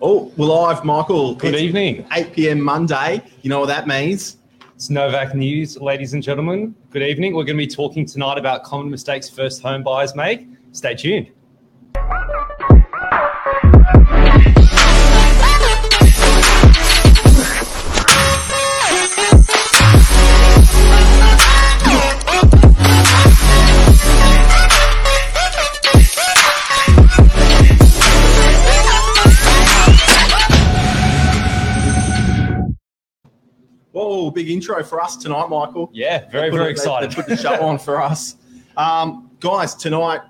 Oh, we're live, Michael. Good It's evening. 8 p.m. Monday. You know what that means? It's Novak News, ladies and gentlemen. Good evening. We're going to be talking tonight about common mistakes first home buyers make. Stay tuned. Big intro for us tonight, Michael. Yeah, very, very it- excited. They put the show on for us. Um, guys, tonight,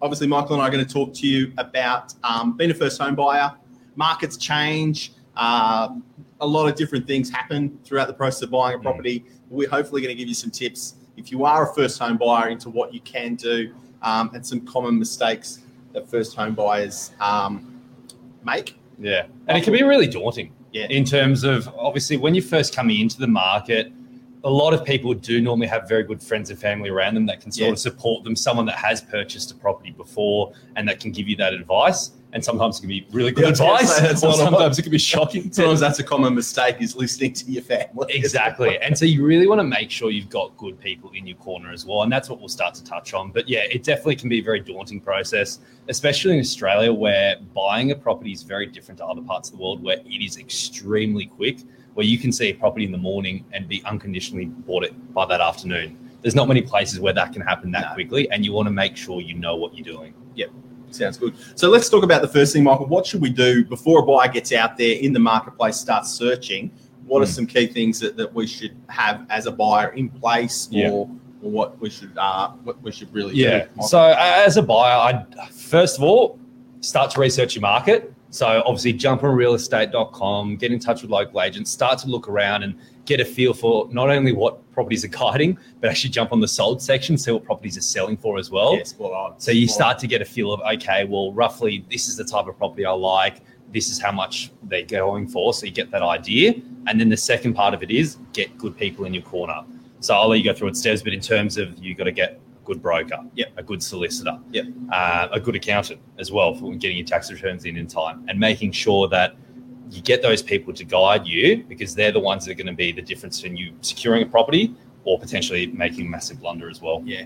obviously, Michael and I are going to talk to you about um, being a first home buyer. Markets change. Uh, a lot of different things happen throughout the process of buying a property. We're hopefully going to give you some tips if you are a first home buyer into what you can do um, and some common mistakes that first home buyers um, make. Yeah. And it can be really daunting Yeah. in terms of obviously when you're first coming into the market, a lot of people do normally have very good friends and family around them that can sort Yeah. of support them, someone that has purchased a property before and that can give you that advice. And sometimes it can be really good Yeah, I was gonna advice, say, that's or sometimes it can be shocking. Sometimes that's a common mistake is listening to your family. Exactly. And so you really want to make sure you've got good people in your corner as well. And that's what we'll start to touch on. But yeah, it definitely can be a very daunting process, especially in Australia where buying a property is very different to other parts of the world where it is extremely quick, where you can see a property in the morning and be unconditionally bought it by that afternoon. There's not many places where that can happen that No. quickly. And you want to make sure you know what you're doing. Sounds good. So let's talk about the first thing, Michael. What should we do before a buyer gets out there in the marketplace, starts searching? What are Hmm. some key things that, that we should have as a buyer in place, Yeah. or, or what we should uh, what we should really Yeah. do? So as a buyer, I first of all start to research your market. So obviously jump on realestate.com, get in touch with local agents, start to look around and get a feel for not only what properties are guiding, but actually jump on the sold section, see what properties are selling for as well. yes, well, on. So you start to get a feel of okay, well, roughly this is the type of property I like. This is how much they're going for. So you get that idea, and then the second part of it is get good people in your corner. So I'll let you go through it steps, but in terms of you got to get a good broker, Yep. a good solicitor, Yep. uh, a good accountant as well for getting your tax returns in in time, and making sure that you get those people to guide you because they're the ones that are going to be the difference in you securing a property or potentially making a massive blunder as well. Yeah.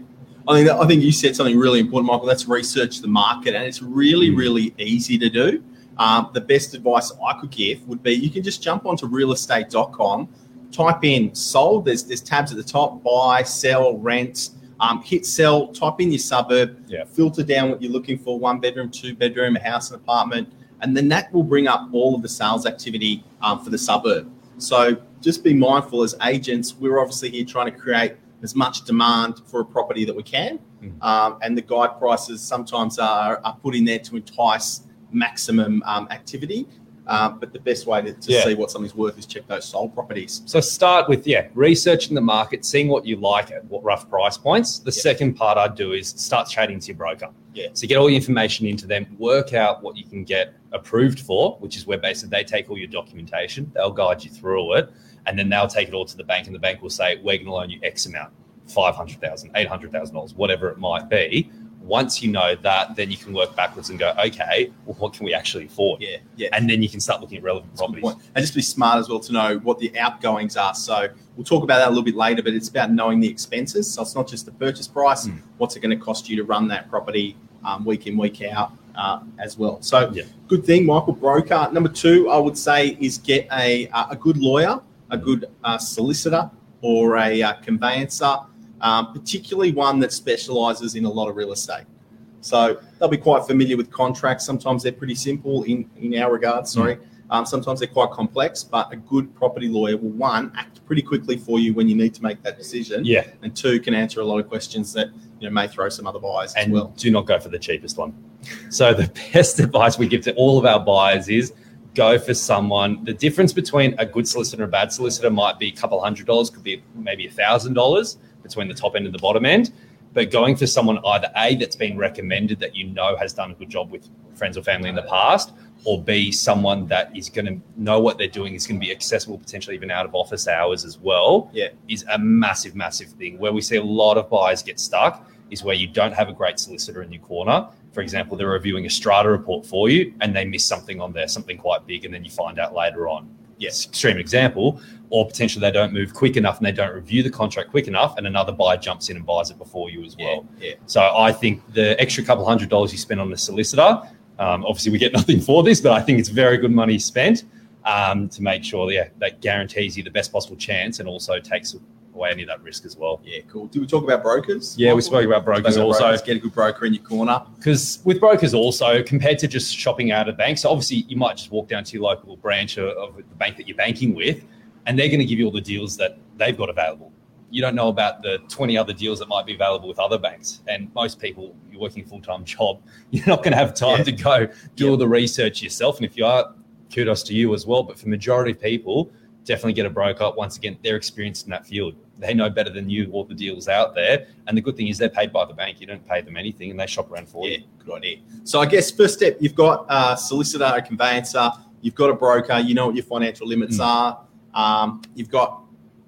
I think that, I think you said something really important, Michael. That's research the market, and it's really, Mm. really easy to do. Um, the best advice I could give would be you can just jump onto realestate.com, type in sold. There's there's tabs at the top: buy, sell, rent. Um, hit sell. Type in your suburb. Yeah. Filter down what you're looking for: one bedroom, two bedroom, a house, an apartment, and then that will bring up all of the sales activity um, for the suburb. So just be mindful as agents. We're obviously here trying to create as much demand for a property that we can. Mhm. Um, and the guide prices sometimes are, are put in there to entice maximum um, activity. Uh, but the best way to, to Yeah. see what something's worth is check those sold properties. So start with yeah, researching the market, seeing what you like at what rough price points. The Yeah. second part I'd do is start chatting to your broker. Yeah. So get all your information into them, work out what you can get approved for, which is where basically they take all your documentation, they'll guide you through it, and then they'll take it all to the bank, and the bank will say, We're gonna loan you X amount, five hundred thousand, eight hundred thousand dollars, whatever it might be. Once you know that, then you can work backwards and go, okay, well, what can we actually afford? Yeah, yeah. And then you can start looking at relevant That's properties. And just be smart as well to know what the outgoings are. So we'll talk about that a little bit later, but it's about knowing the expenses. So it's not just the purchase price, Mm. what's it going to cost you to run that property um, week in, week out uh, as well. So Yeah. good thing, Michael Broker. Number two, I would say, is get a, uh, a good lawyer, a good uh, solicitor, or a uh, conveyancer, um, particularly one that specializes in a lot of real estate. So they'll be quite familiar with contracts. Sometimes they're pretty simple in, in our regards, sorry. Um, sometimes they're quite complex, but a good property lawyer will, one, act pretty quickly for you when you need to make that decision, Yeah. and two, can answer a lot of questions that you know may throw some other buyers and as well. do not go for the cheapest one. So the best advice we give to all of our buyers is go for someone. The difference between a good solicitor and a bad solicitor might be a couple hundred dollars, could be maybe a thousand dollars between the top end and the bottom end. But going for someone either A that's been recommended that you know has done a good job with friends or family in the past, or B someone that is going to know what they're doing is going to be accessible potentially even out of office hours as well Yeah. is a massive, massive thing. Where we see a lot of buyers get stuck is where you don't have a great solicitor in your corner. For example, they're reviewing a strata report for you and they miss something on there, something quite big, and then you find out later on. Yes, extreme example. Or potentially they don't move quick enough and they don't review the contract quick enough, and another buyer jumps in and buys it before you as well. Yeah, yeah. So I think the extra couple hundred dollars you spend on the solicitor, um, obviously we get nothing for this, but I think it's very good money spent um, to make sure that, yeah, that guarantees you the best possible chance and also takes away any of that risk as well. Yeah, cool. Did we talk about brokers? Yeah, we spoke about brokers Spoke about also. brokers. Get a good broker in your corner. because with brokers also compared to just shopping out of banks so obviously you might just walk down to your local branch of, of the bank that you're banking with and they're going to give you all the deals that they've got available you don't know about the 20 other deals that might be available with other banks and most people you're working a full-time job you're not going to have time Yeah. to go do Yeah. all the research yourself and if you are kudos to you as well but for majority of people definitely get a broker once again they're experienced in that field they know better than you all the deals out there and the good thing is they're paid by the bank you don't pay them anything and they shop around for Yeah, you good idea. So I guess first step, you've got a solicitor, a conveyancer, you've got a broker, you know what your financial limits Mm. are, um, you've got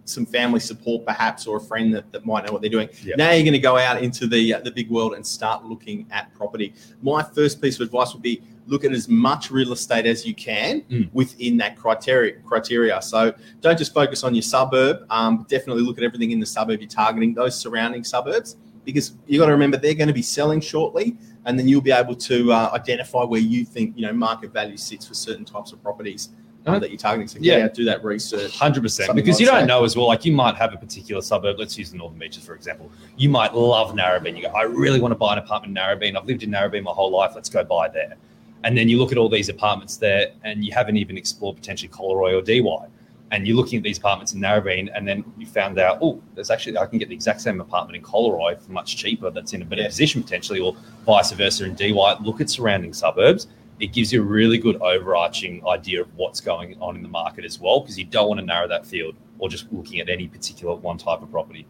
some family support perhaps or a friend that, that might know what they're doing. Yep. Now you're going to go out into the uh, the big world and start looking at property. My first piece of advice would be look at as much real estate as you can Mm. within that criteria criteria. So don't just focus on your suburb. Um, definitely look at everything in the suburb you're targeting, those surrounding suburbs, because you got to remember they're going to be selling shortly, and then you'll be able to uh, identify where you think you know market value sits for certain types of properties um, that you're targeting. So yeah. yeah, do that research. Hundred percent, because you don't say. know as well. Like you might have a particular suburb. Let's use the Northern Beaches for example. You might love Narrabeen. You go, I really want to buy an apartment in Narrabeen. I've lived in Narrabeen my whole life. Let's go buy there. And then you look at all these apartments there, and you haven't even explored potentially Collaroy or Dee Why. And you're looking at these apartments in Narrabeen, and then you found out, oh, there's actually I can get the exact same apartment in Collaroy for much cheaper. That's in a better Yeah. position potentially, or vice versa in Dee Why. Look at surrounding suburbs it gives you a really good overarching idea of what's going on in the market as well, because you don't want to narrow that field or just looking at any particular one type of property.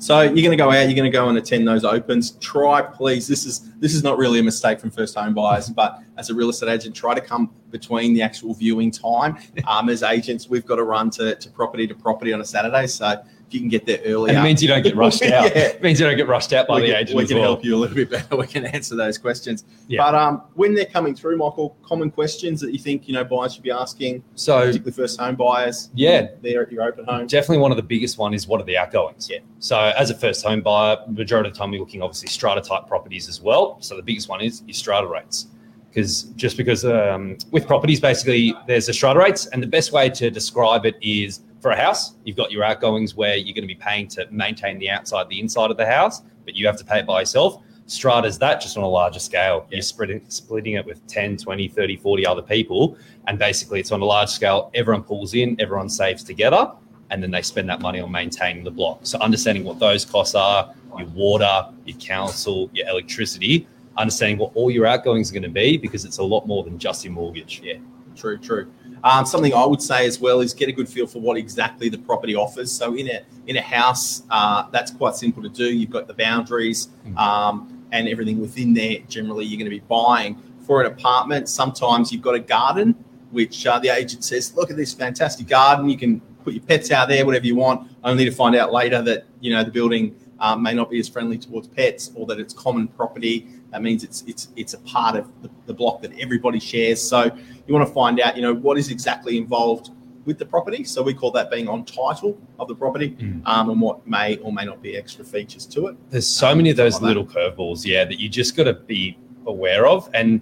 So you're going to go out, you're going to go and attend those opens. Try, please. This is this is not really a mistake from first home buyers, but as a real estate agent, try to come between the actual viewing time. Um, as agents, we've got to run to, to property to property on a Saturday, so you can get there earlier, And it means you don't get rushed out. Yeah. It means you don't get rushed out by we the can, agent we can well. help you a little bit better. We can answer those questions. Yeah. But um, when they're coming through, Michael, common questions that you think you know buyers should be asking, So particularly first home buyers. Yeah. there at your open home. definitely one of the biggest one is what are the outgoings? Yeah. So as a first home buyer, majority of the time we're looking obviously strata type properties as well. So the biggest one is your strata rates. Because just because um, with properties, basically there's a strata rates, and the best way to describe it is for a house, you've got your outgoings where you're going to be paying to maintain the outside, the inside of the house, but you have to pay it by yourself. Strata is that just on a larger scale. Yeah. You're spreading, splitting it with 10, 20, 30, 40 other people. And basically, it's on a large scale. Everyone pulls in, everyone saves together, and then they spend that money on maintaining the block. So, understanding what those costs are your water, your council, your electricity, understanding what all your outgoings are going to be because it's a lot more than just your mortgage. Yeah. True, true. Um, something I would say as well is get a good feel for what exactly the property offers. So in a in a house, uh, that's quite simple to do. You've got the boundaries Mm. um, and everything within there. Generally, you're going to be buying for an apartment. Sometimes you've got a garden, which uh, the agent says, "Look at this fantastic garden. You can put your pets out there, whatever you want." Only to find out later that you know the building uh, may not be as friendly towards pets, or that it's common property. That means it's it's it's a part of the, the block that everybody shares. So you want to find out, you know, what is exactly involved with the property. So we call that being on title of the property, Mm. um, and what may or may not be extra features to it. There's so many of those Something little curveballs, yeah, that you just got to be aware of. And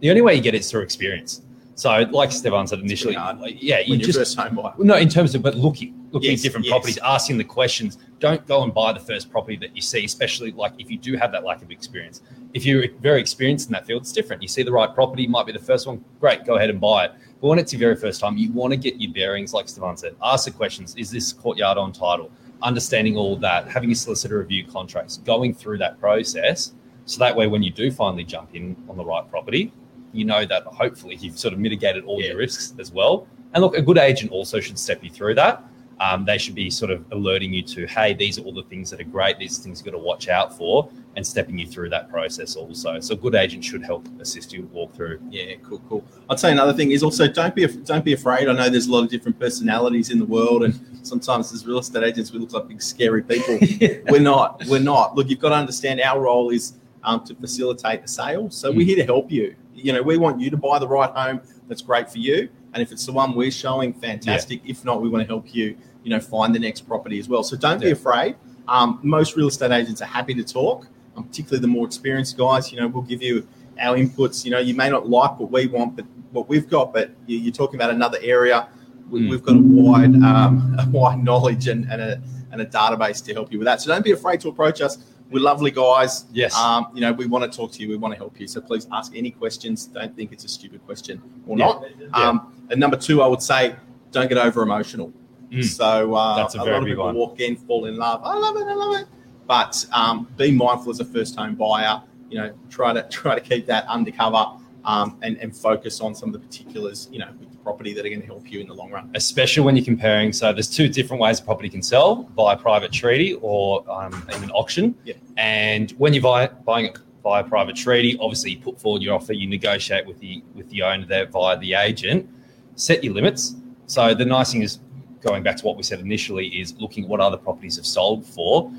the only way you get it is through experience. So, like Stefan said initially, like, yeah, you just first home buyer. No, in terms of but looking, looking Yes, at different yes. properties, asking the questions. Don't go and buy the first property that you see, especially like if you do have that lack of experience. If you're very experienced in that field, it's different. You see the right property, might be the first one, great, go ahead and buy it. But when it's your very first time, you want to get your bearings, like Stefan said. Ask the questions: Is this courtyard on title? Understanding all that, having your solicitor review contracts, going through that process, so that way when you do finally jump in on the right property, you know that hopefully you've sort of mitigated all Yeah. your risks as well. And look, a good agent also should step you through that. um, they should be sort of alerting you to, hey, these are all the things that are great. These are things you've got to watch out for, and stepping you through that process also. So a good agent should help assist you walk through. Yeah, cool, cool. I'd say another thing is also don't be don't be afraid. I know there's a lot of different personalities in the world, and sometimes as real estate agents we look like big scary people. We're not. We're not. Look, you've got to understand our role is um, to facilitate the sale. So we're Mm. here to help you. You know, we want you to buy the right home that's great for you, and if it's the one we're showing, fantastic. If not, we want to help you. You know, find the next property as well. So don't be afraid. Um, most real estate agents are happy to talk, um, particularly the more experienced guys. You know, we'll give you our inputs. You know, you may not like what we want, but what we've got, but you- you're talking about another area. We, Mm. We've got a wide, um, a wide knowledge and, and a and a database to help you with that. So don't be afraid to approach us. We're lovely guys. Yes. Um, you know, we want to talk to you. We want to help you. So please ask any questions. Don't think it's a stupid question or Yeah. not. Um, and number two, I would say, don't get over emotional. Mm. So uh, That's a a, lot of people one. walk in, fall in love. I love it. I love it. But um, be mindful as a first home buyer. You know, try to try to keep that undercover um, and and focus on some of the particulars. You know, with the property that are going to help you in the long run. especially when you're comparing. So there's two different ways a property can sell: by private treaty or um, in an auction. Yeah. And when you're buy, buying it via private treaty, obviously you put forward your offer, you negotiate with the with the owner there via the agent, set your limits. So the nice thing is, going back to what we said initially, is looking at what other properties have sold for.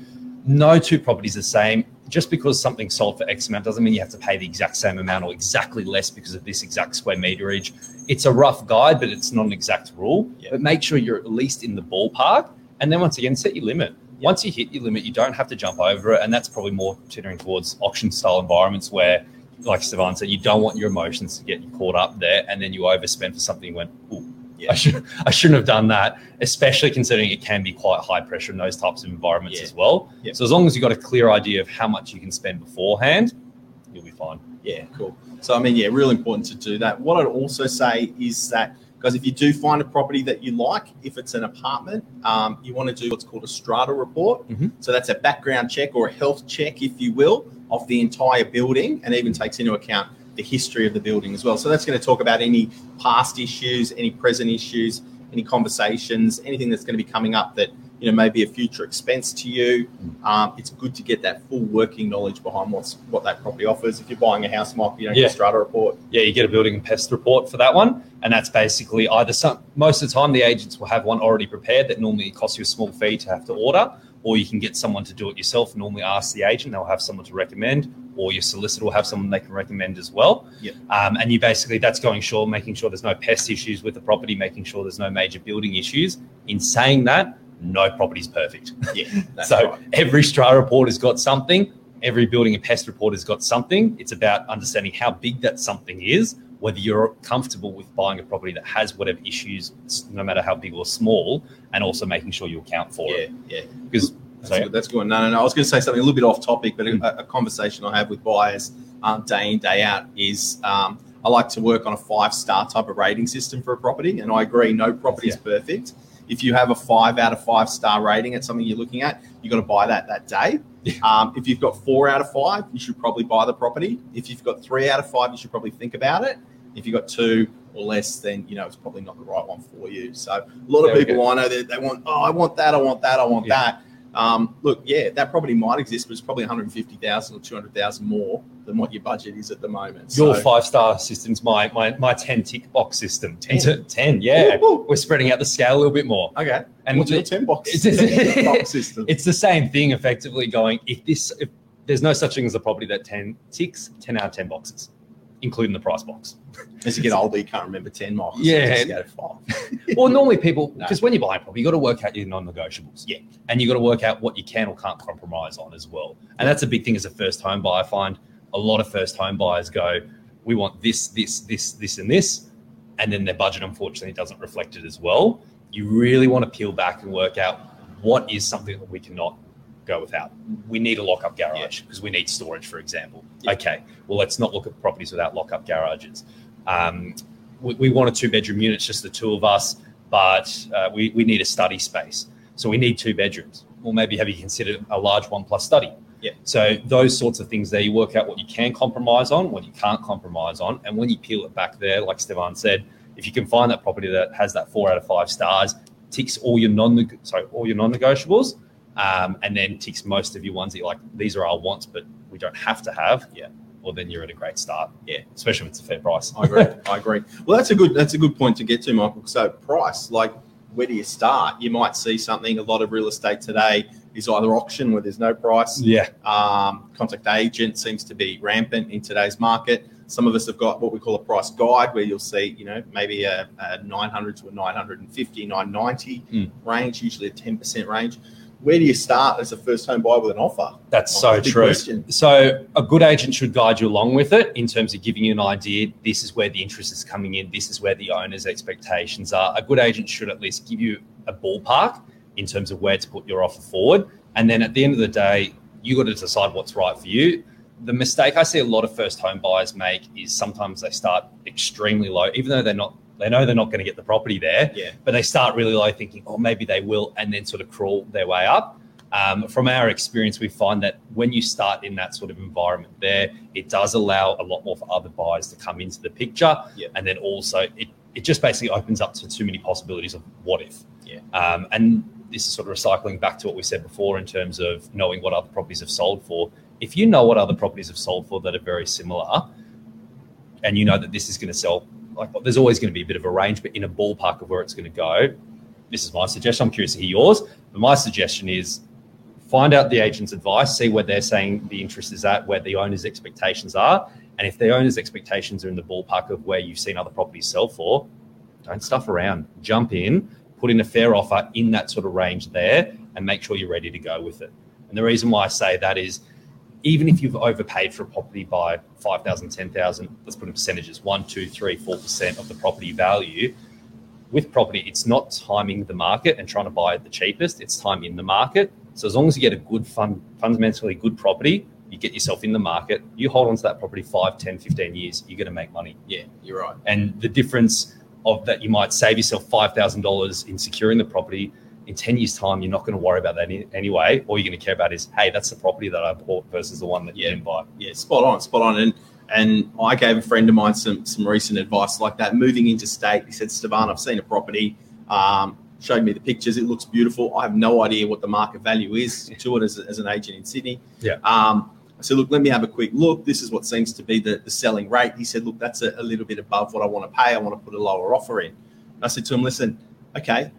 No two properties are the same. Just because something sold for X amount doesn't mean you have to pay the exact same amount or exactly less because of this exact square meterage it's a rough guide, but it's not an exact rule. Yeah. But make sure you're at least in the ballpark. And then once again, set your limit. Yeah. Once you hit your limit, you don't have to jump over it. And that's probably more teetering towards auction style environments where, like Stefan said, you don't want your emotions to get you caught up there and then you overspend for something you went, ooh, Yeah. I, should, I shouldn't have done that, especially considering it can be quite high pressure in those types of environments Yeah. as well. Yeah. So as long as you've got a clear idea of how much you can spend beforehand, you'll be fine. Yeah, cool. So I mean, yeah, real important to do that. What I'd also say is that, guys, if you do find a property that you like, if it's an apartment, um, you want to do what's called a strata report. Mhm. So that's a background check or a health check, if you will, of the entire building, and even takes into account the history of the building as well. So that's going to talk about any past issues, any present issues, any conversations, anything that's going to be coming up that you know may be a future expense to you. Um, it's good to get that full working knowledge behind what's what that property offers. If you're buying a house, Mike, you don't Yeah. get a strata report. yeah, you get a building and pest report for that one, and that's basically either some. Most of the time, the agents will have one already prepared that normally costs you a small fee to have to order, or you can get someone to do it yourself. Normally, ask the agent; they'll have someone to recommend, or your solicitor will have someone they can recommend as well. Um, and you basically that's going sure, making sure there's no pest issues with the property, making sure there's no major building issues. In saying that, no property's perfect. Yeah, so right. every Strata report has got something. Every building and pest report has got something. It's about understanding how big that something is, whether you're comfortable with buying a property that has whatever issues, no matter how big or small, and also making sure you account for Yeah, it. yeah. Because That's, so, good. That's good. No, no, no. I was going to say something a little bit off topic, but Mm. a, a conversation I have with buyers um, day in, day out is um, I like to work on a five star type of rating system for a property. And I agree, no property is perfect. If you have a five out of five star rating at something you're looking at, you've got to buy that that day. Um, if you've got four out of five, you should probably buy the property. If you've got three out of five, you should probably think about it. If you've got two or less, then you know it's probably not the right one for you. So a lot of people I know that they want, oh, I want that, I want that, I want Yeah. that. Um, look, yeah, that property might exist, but it's probably 150,000 or 200,000 more than what your budget is at the moment. your So- five star system's my, my my ten tick box system. 10? It's a- ten, yeah. Ooh, ooh. We're spreading out the scale a little bit more. Okay. And what's your it- 10 box, it's- box system? It's the same thing, effectively going. If this, if there's no such thing as a property that ten ticks, ten out of ten boxes, including the price box. As you get older, you can't remember 10 miles. Yeah. Five. Well, normally people, No. because when you buy a property, you got to work out your non-negotiables. Yeah. and you got to work out what you can or can't compromise on as well. And that's a big thing as a first home buyer. I find a lot of first home buyers go, "We want this, this, this, this, and this," and then their budget unfortunately doesn't reflect it as well. You really want to peel back and work out what is something that we cannot go without. We need a lock-up garage because we need storage, for example. Yeah. Okay, well let's not look at properties without lock-up garages. Um, we, we want a two-bedroom unit, it's just the two of us, but uh, we, we need a study space. So we need two bedrooms. Well, maybe have you considered a large one plus study? Yeah. So those sorts of things there, you work out what you can compromise on, what you can't compromise on, and when you peel it back there, like Stefan said, if you can find that property that has that four out of five stars, ticks all your non sorry all your non-negotiables, um, and then ticks most of your ones that you're like these are our wants, but we don't have to have. Yeah. Well, then you're at a great start. Yeah. especially if it's a fair price. I agree. I agree. Well, that's a good that's a good point to get to, Michael. So price, like where do you start? You might see something. A lot of real estate today is either auction where there's no price. Yeah, Um, contact agent seems to be rampant in today's market. Some of us have got what we call a price guide, where you'll see, you know, maybe a, a 900 to a 950, 990 Mm. range, usually a 10% range. Where do you start as a first home buyer with an offer? that's Oh, so true. question. So a good agent should guide you along with it in terms of giving you an idea. This is where the interest is coming in. This is where the owner's expectations are. A good agent should at least give you a ballpark in terms of where to put your offer forward. And then at the end of the day, you got to decide what's right for you. The mistake I see a lot of first home buyers make is sometimes they start extremely low, even though they're not. They know they're not going to get the property there, Yeah. but they start really low, thinking, "Oh, maybe they will," and then sort of crawl their way up. Um, from our experience, we find that when you start in that sort of environment there, it does allow a lot more for other buyers to come into the picture. Yeah. And then also, it, it just basically opens up to too many possibilities of what if. Yeah. Um, and this is sort of recycling back to what we said before in terms of knowing what other properties have sold for. If you know what other properties have sold for that are very similar, and you know that this is going to sell, like there's always going to be a bit of a range, but in a ballpark of where it's going to go, this is my suggestion. I'm curious to hear yours, but my suggestion is find out the agent's advice, see where they're saying the interest is at, where the owner's expectations are. And if the owner's expectations are in the ballpark of where you've seen other properties sell for, don't stuff around. Jump in, put in a fair offer in that sort of range there, and make sure you're ready to go with it. And the reason why I say that is even if you've overpaid for a property by 5,000, 10,000, let's put in percentages, one, two, three, four percent of the property value. With property, it's not timing the market and trying to buy it the cheapest, it's time in the market. So as long as you get a good fund, fundamentally good property, you get yourself in the market, you hold on to that property 5, 10, 15 years, you're going to make money. Yeah, you're right. And the difference of that, you might save yourself $5,000 in securing the property. In 10 years' time, you're not going to worry about that any, anyway. All you're going to care about is, hey, that's the property that I bought versus the one that you Yeah. didn't buy. Yeah, spot on, spot on. And and I gave a friend of mine some some recent advice like that. Moving into state he said, Stefan, I've seen a property. Um, showed me the pictures. It looks beautiful. I have no idea what the market value is to it as, as an agent in Sydney. Yeah. Um, I said, look, let me have a quick look. This is what seems to be the, the selling rate. He said, look, that's a, a little bit above what I want to pay. I want to put a lower offer in. And I said to him, listen, okay,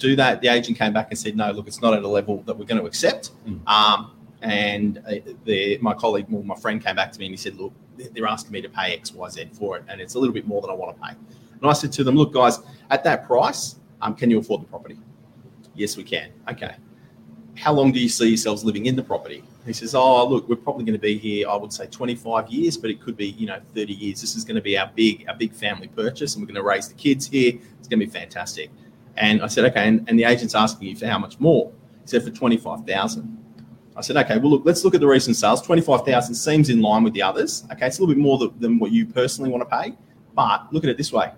do that. The agent came back and said, no, look, it's not at a level that we're going to accept. Mm. Um, and uh, the, my colleague, well, my friend came back to me and he said, look, they're asking me to pay X, Y, Z for it. And it's a little bit more than I want to pay. And I said to them, look, guys, at that price, um, can you afford the property? Yes, we can. Okay. How long do you see yourselves living in the property? He says, oh, look, we're probably going to be here, I would say 25 years, but it could be, you know, 30 years. This is going to be our big, our big family purchase and we're going to raise the kids here. It's going to be fantastic. And I said, okay. And, and the agent's asking you for how much more? He said, for 25,000. I said, okay, well, look, let's look at the recent sales. 25,000 seems in line with the others. Okay, it's a little bit more th- than what you personally want to pay. But look at it this way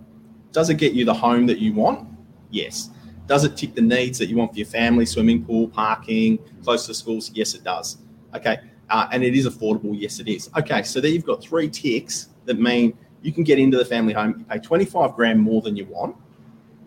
Does it get you the home that you want? Yes. Does it tick the needs that you want for your family, swimming pool, parking, close to schools? Yes, it does. Okay. Uh, and it is affordable. Yes, it is. Okay. So there you've got three ticks that mean you can get into the family home. You pay 25 grand more than you want,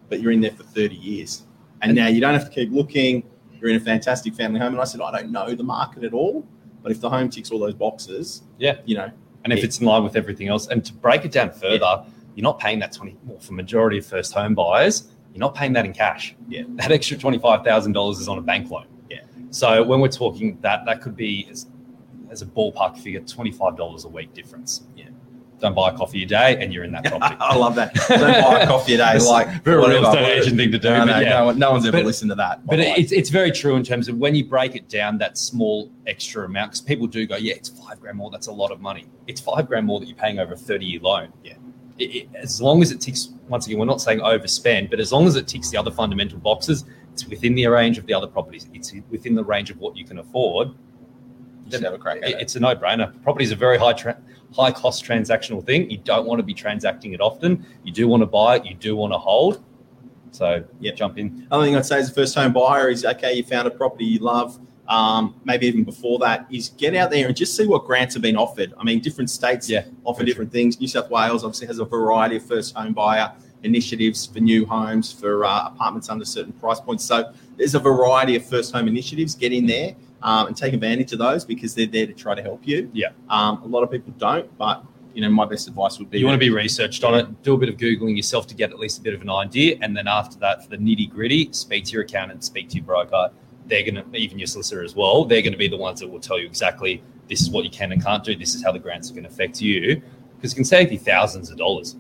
but you're in there for 30 years. And now you don't have to keep looking. You're in a fantastic family home. And I said, I don't know the market at all. But if the home ticks all those boxes, Yeah. you know, And if Yeah. it's in line with everything else, and to break it down further, you're not paying that 20 well, for majority of first home buyers, you're not paying that in cash. Yeah. That extra $25,000 is on a bank loan. Yeah. So when we're talking that, that could be as, as a ballpark figure, $25 a week difference. Yeah. Don't buy a coffee a day and you're in that property. I love that. Don't buy a coffee a day. Like very real estate agent thing to do. No, no, yeah. no, no one's ever But- listened to that. But way. it's it's very true in terms of when you break it down, that small extra amount, because people do go, yeah, it's five grand more. That's a lot of money. It's five grand more that you're paying over a 30 year loan. Yeah. It, it- as long as it ticks, once again, we're not saying overspend, but as long as it ticks the other fundamental boxes, it's within the range of the other properties. It's within the range of what you can afford. You should have a crack It- it. it's a no brainer. Property is a very high tra- high cost transactional thing. You don't want to be transacting it often. You do want to buy it. You do want to hold. So yeah, jump in. Other thing I'd say as a first home buyer is okay, you found a property you love. Um, maybe even before that, is get out there and just see what grants have been offered. I mean, different states Yeah, offer different things. New South Wales obviously has a variety of first home buyer initiatives for new homes, for uh, apartments under certain price points. So there's a variety of first home initiatives. Get in there um, and take advantage of those because they're there to try to help you. Yeah. Um, a lot of people don't, but you know, my best advice would be You want to be researched on it, do a bit of Googling yourself to get at least a bit of an idea. And then after that, for the nitty gritty, speak to your accountant, speak to your broker. They're going to, even your solicitor as well, they're going to be the ones that will tell you exactly this is what you can and can't do. This is how the grants are going to affect you. Because it can save you thousands of dollars,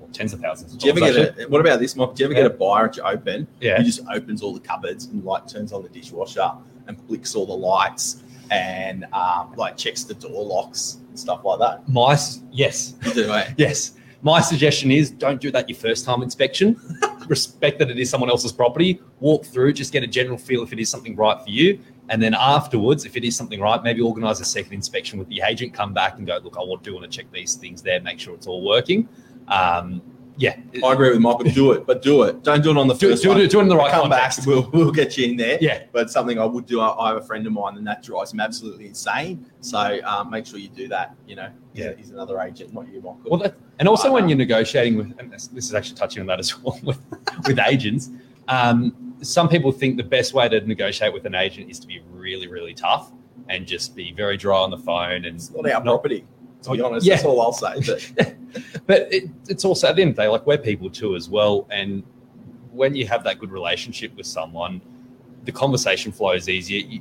or tens of thousands of Do you ever get a, what about this, Mike? Do you ever Yeah. get a buyer at your open Yeah. who just opens all the cupboards and like turns on the dishwasher and flicks all the lights and um, like checks the door locks and stuff like that? My, yes, do, eh? Yes. My suggestion is don't do that your first time inspection. Respect that it is someone else's property. Walk through, just get a general feel if it is something right for you. And then afterwards, if it is something right, maybe organize a second inspection with the agent, come back and go, look, I want do want to check these things there, make sure it's all working. Um, yeah. I agree with Michael. Do it, but do it. Don't do it on the Do, first do, one. it, do it in the right Come context. back. We'll, we'll get you in there. Yeah. But something I would do. I, I have a friend of mine, and that drives him absolutely insane. So um, make sure you do that. You know, he's, Yeah. he's another agent, not you, Michael. Well, that, and also when Uh, you're negotiating with, and this, this is actually touching on that as well with, with agents. Um, some people think the best way to negotiate with an agent is to be really, really tough and just be very dry on the phone. And it's not our not- property. To be honest, yeah. that's all I'll say. But but it, it's also at the end of the day, like we're people too as well. And when you have that good relationship with someone, the conversation flows easier. You,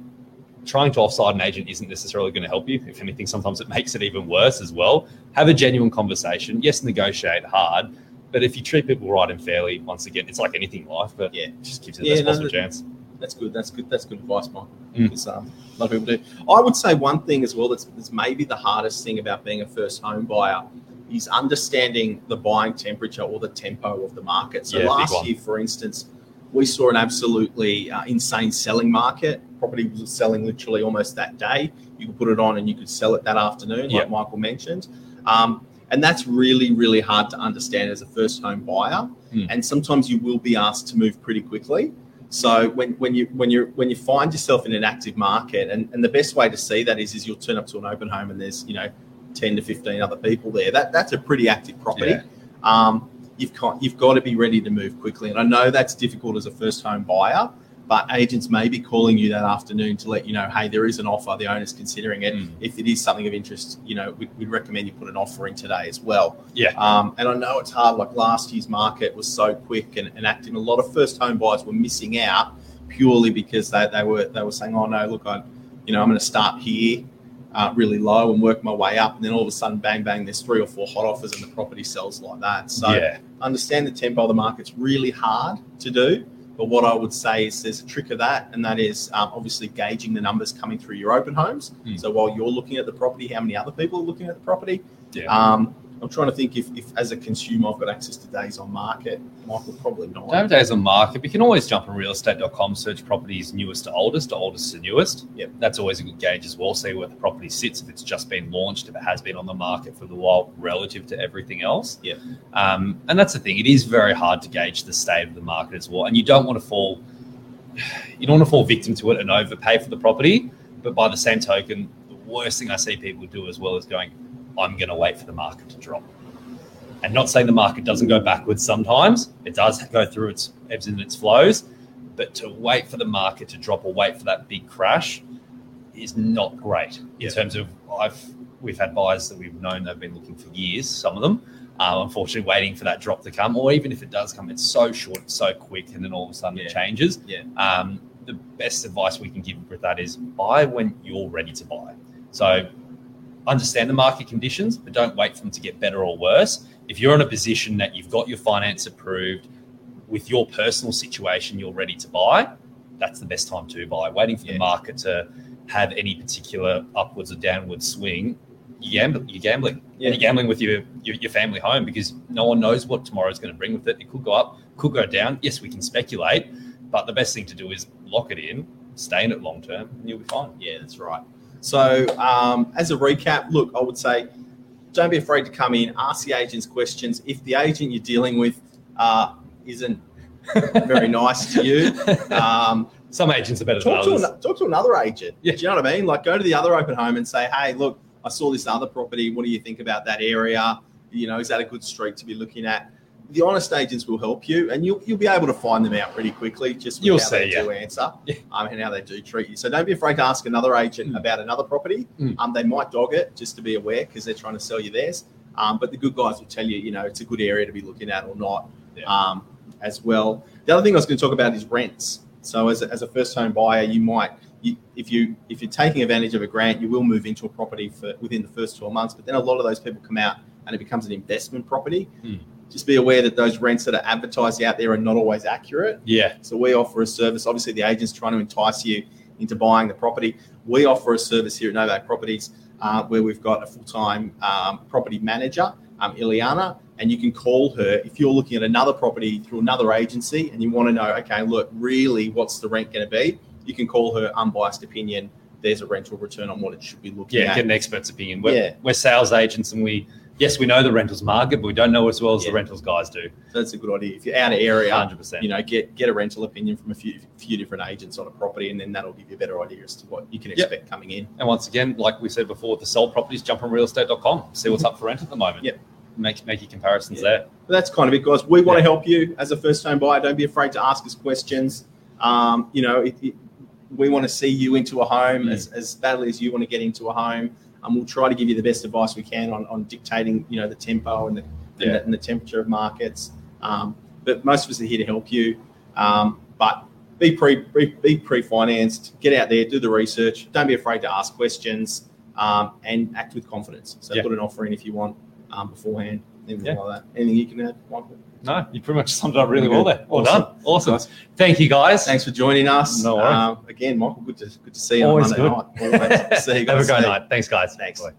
trying to offside an agent isn't necessarily going to help you. If anything, sometimes it makes it even worse as well. Have a genuine conversation. Yes, negotiate hard. But if you treat people right and fairly, once again, it's like anything in life, but Yeah. it just gives you the Yeah, best possible chance. That's good. That's good. That's good advice, Michael. Mm. Because, um, a lot of people do. I would say one thing as well that's, that's maybe the hardest thing about being a first home buyer is understanding the buying temperature or the tempo of the market. So Yeah, last year, for instance, we saw an absolutely uh, insane selling market. Property was selling literally almost that day. You could put it on and you could sell it that afternoon, Yeah. like Michael mentioned. Um, and that's really, really hard to understand as a first home buyer. Mm. And sometimes you will be asked to move pretty quickly. So when, when you when you when you find yourself in an active market, and, and the best way to see that is is you'll turn up to an open home and there's you know ten to fifteen other people there. That that's a pretty active property. Yeah. Um, you've got you've got to be ready to move quickly, and I know that's difficult as a first home buyer. But agents may be calling you that afternoon to let you know, hey, there is an offer. The owner's considering it. Mm. If it is something of interest, you know, we'd, we'd recommend you put an offer in today as well. Yeah. Um, and I know it's hard. Like last year's market was so quick and, and active. A lot of first home buyers were missing out purely because they, they were they were saying, oh no, look, I, you know, I'm going to start here uh, really low and work my way up, and then all of a sudden, bang bang, there's three or four hot offers, and the property sells like that. So yeah. understand the tempo of the market's really hard to do. But what I would say is there's a trick of that, and that is um, obviously gauging the numbers coming through your open homes. Hmm. So while you're looking at the property, how many other people are looking at the property? Yeah. Um, I'm trying to think if, if, as a consumer, I've got access to days on market. Michael, probably not. Don't have days on market. but You can always jump on realestate.com, search properties newest to oldest, or oldest to newest. Yep. That's always a good gauge as well. See where the property sits, if it's just been launched, if it has been on the market for a little while relative to everything else. Yep. Um, and that's the thing. It is very hard to gauge the state of the market as well. And you don't want to fall you don't want to fall victim to it and overpay for the property. But by the same token, the worst thing I see people do as well is going, I'm going to wait for the market to drop. And not saying the market doesn't go backwards sometimes, it does go through its ebbs and its flows. But to wait for the market to drop or wait for that big crash is not great in Yeah. terms of I've we've had buyers that we've known they've been looking for years, some of them, uh, unfortunately waiting for that drop to come, or even if it does come, it's so short, so quick, and then all of a sudden Yeah. it changes. Yeah. Um, the best advice we can give with that is buy when you're ready to buy. So understand the market conditions, but don't wait for them to get better or worse. If you're in a position that you've got your finance approved with your personal situation, you're ready to buy, that's the best time to buy. Waiting for Yeah. the market to have any particular upwards or downward swing, you gamble, you're gambling. Yeah. And you're gambling with your, your, your family home because no one knows what tomorrow is going to bring with it. It could go up, could go down. Yes, we can speculate, but the best thing to do is lock it in, stay in it long term, and you'll be fine. Yeah, that's right. So, um, as a recap, look, I would say don't be afraid to come in, ask the agents questions. If the agent you're dealing with uh, isn't very nice to you, um, Some agents are better than talk, to an, talk to another agent. Yeah. Do you know what I mean? Like, go to the other open home and say, hey, look, I saw this other property. What do you think about that area? You know, is that a good street to be looking at? The honest agents will help you, and you'll you'll be able to find them out pretty quickly just You'll how see, they yeah. do answer Yeah. um, and how they do treat you. So don't be afraid to ask another agent Mm. about another property. Mm. Um, they might dog it just to be aware because they're trying to sell you theirs. Um, but the good guys will tell you, you know, it's a good area to be looking at or not, Yeah. um, as well. The other thing I was going to talk about is rents. So as a, as a first home buyer, you might, you, if you if you're taking advantage of a grant, you will move into a property for within the first 12 months. But then a lot of those people come out and it becomes an investment property. Hmm. Just be aware that those rents that are advertised out there are not always accurate. Yeah. So we offer a service. Obviously, the agent's trying to entice you into buying the property. We offer a service here at Novak Properties uh, where we've got a full-time um, property manager, um, Ileana, and you can call her if you're looking at another property through another agency and you want to know, okay, look, really, what's the rent going to be? You can call her unbiased opinion. There's a rental return on what it should be looking Yeah. at. Get an expert's opinion. We're, Yeah. we're sales agents and we, yes, we know the rentals market, but we don't know as well as Yeah. the rentals guys do. So that's a good idea. If you're out of area, 100%. you know, get get a rental opinion from a few few different agents on a property, and then that'll give you a better idea as to what you can Yep. expect coming in. And once again, like we said before, the sell properties, jump on realestate.com, see what's up for rent at the moment. Yep. Make, make your comparisons Yeah. there. But that's kind of it, guys. We want to help you as a first home buyer. Don't be afraid to ask us questions. Um, you know, it, it, we want to see you into a home Mm. as, as badly as you want to get into a home. And we'll try to give you the best advice we can on, on dictating, you know, the tempo and the, and, the, and the temperature of markets. Um, but most of us are here to help you. Um, but be pre be, be pre-financed. Get out there, do the research. Don't be afraid to ask questions, um, and act with confidence. So Yeah. put an offer in if you want um, beforehand. Anything Yeah. like that. Anything you can add, Michael? No, you pretty much summed it up really well there. Well Awesome. done. Awesome. Guys, Thank you, guys. Thanks for joining us. No worries. Um, again, Michael, good to good to see you Always on Monday good. night. Always. See you guys. Have a great night. Thanks, guys. Thanks. Bye.